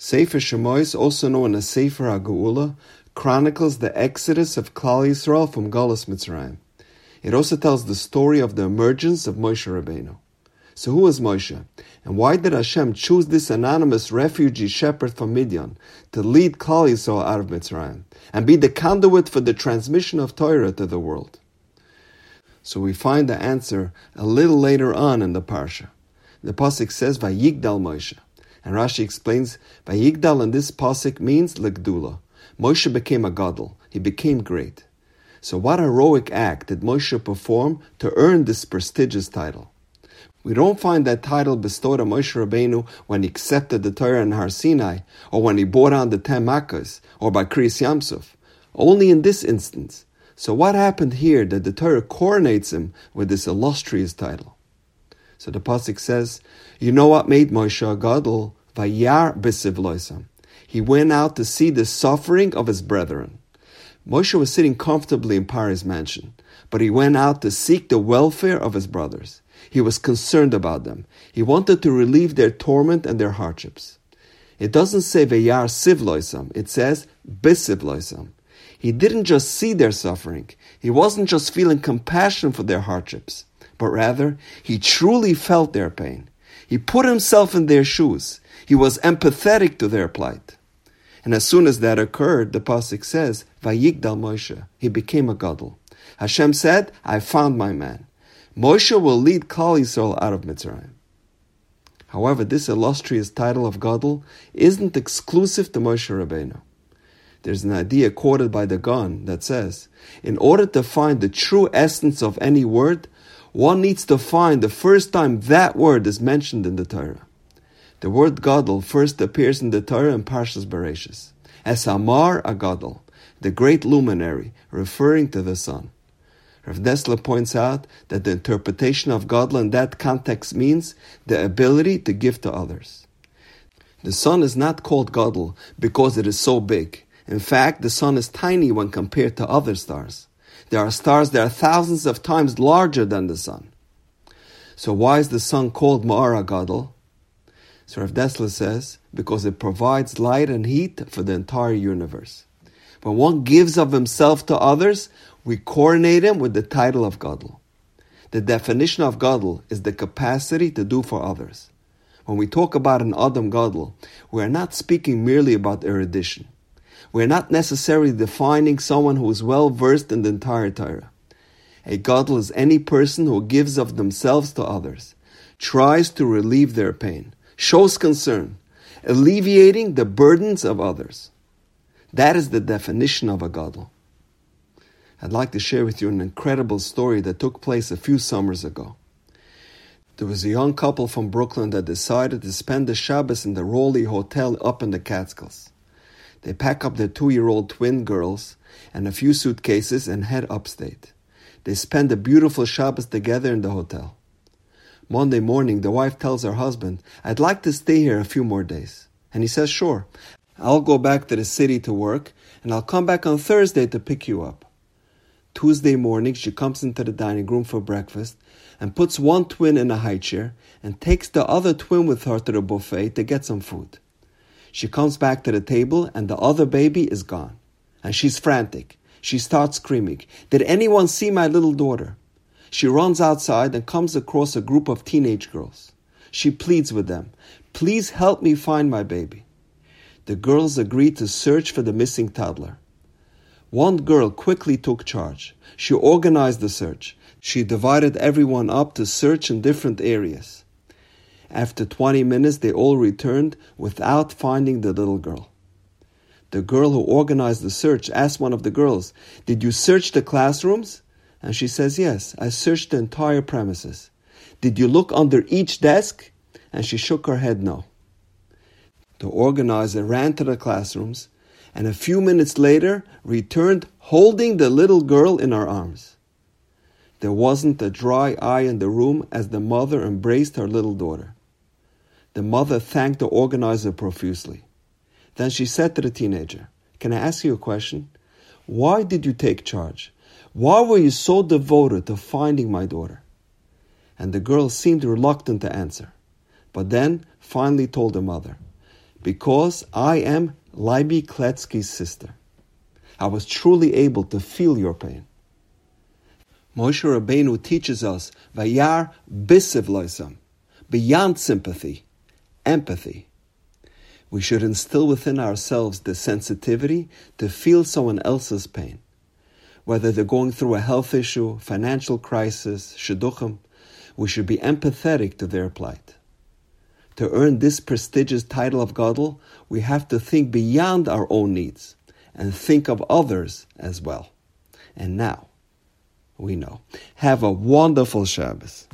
Sefer Shemois, also known as Sefer HaGeula, chronicles the exodus of Klal Yisrael from Galus Mitzrayim. It also tells the story of the emergence of Moshe Rabbeinu. So who was Moshe? And why did Hashem choose this anonymous refugee shepherd from Midian to lead Klal Yisrael out of Mitzrayim and be the conduit for the transmission of Torah to the world? So we find the answer a little later on in the parsha. The pasuk says Vayigdal Moshe, and Rashi explains Vayigdal in this pasuk means legdula. Moshe became a gadol. He became great. So what heroic act did Moshe perform to earn this prestigious title? We don't find that title bestowed on Moshe Rabbeinu when he accepted the Torah in Har Sinai, or when he bore down the Ten Makkahs, or by Kriyas Yamsuf. Only in this instance. So what happened here that the Torah coronates him with this illustrious title? So the pasuk says, "You know what made Moshe gadol? Vayar b'sivloisam. He went out to see the suffering of his brethren. Moshe was sitting comfortably in Paro's mansion, but he went out to seek the welfare of his brothers. He was concerned about them. He wanted to relieve their torment and their hardships. It doesn't say Veyar Sivloisam, it says Bisivloisam. He didn't just see their suffering, he wasn't just feeling compassion for their hardships, but rather he truly felt their pain. He put himself in their shoes. He was empathetic to their plight. And as soon as that occurred, the pasuk says, "Vayigdal Moshe." He became a gadol. Hashem said, "I found my man." Moshe will lead Klal Yisrael out of Mitzrayim. However, this illustrious title of Gadol isn't exclusive to Moshe Rabbeinu. There's an idea quoted by the Gaon that says, in order to find the true essence of any word, one needs to find the first time that word is mentioned in the Torah. The word Gadol first appears in the Torah in Parshas Bereshis, as Amar Agadol, the great luminary, referring to the sun. Rav Dessler points out that the interpretation of Gadol in that context means the ability to give to others. The sun is not called Gadol because it is so big. In fact, the sun is tiny when compared to other stars. There are stars that are thousands of times larger than the sun. So why is the sun called Ma'ara Gadol? So Rav says, because it provides light and heat for the entire universe. When one gives of himself to others, we coronate him with the title of Gadol. The definition of Gadol is the capacity to do for others. When we talk about an Adam Gadol, we are not speaking merely about erudition. We are not necessarily defining someone who is well versed in the entire Torah. A Gadol is any person who gives of themselves to others, tries to relieve their pain, shows concern, alleviating the burdens of others. That is the definition of a Gadol. I'd like to share with you an incredible story that took place a few summers ago. There was a young couple from Brooklyn that decided to spend the Shabbos in the Raleigh Hotel up in the Catskills. They pack up their two year old twin girls and a few suitcases and head upstate. They spend a beautiful Shabbos together in the hotel. Monday morning, the wife tells her husband, I'd like to stay here a few more days. And he says, Sure, I'll go back to the city to work, and I'll come back on Thursday to pick you up. Tuesday morning, she comes into the dining room for breakfast and puts one twin in a high chair and takes the other twin with her to the buffet to get some food. She comes back to the table and the other baby is gone. And she's frantic. She starts screaming, Did anyone see my little daughter? She runs outside and comes across a group of teenage girls. She pleads with them, Please help me find my baby. The girls agree to search for the missing toddler. One girl quickly took charge. She organized the search. She divided everyone up to search in different areas. After 20 minutes, they all returned without finding the little girl. The girl who organized the search asked one of the girls, Did you search the classrooms? And she says, Yes, I searched the entire premises. Did you look under each desk? And she shook her head no. The organizer ran to the classrooms and a few minutes later returned holding the little girl in her arms. There wasn't a dry eye in the room as the mother embraced her little daughter. The mother thanked the organizer profusely. Then she said to the teenager, Can I ask you a question? Why did you take charge? Why were you so devoted to finding my daughter? And the girl seemed reluctant to answer, but then finally told her mother, because I am Leiby Kletzky's sister. I was truly able to feel your pain. Moshe Rabbeinu teaches us vayar bisiv loisam, beyond sympathy, empathy. We should instill within ourselves the sensitivity to feel someone else's pain, whether they're going through a health issue, financial crisis, shidduchim. We should be empathetic to their plight. To earn this prestigious title of Gadol, we have to think beyond our own needs and think of others as well. And now, we know. Have a wonderful Shabbos.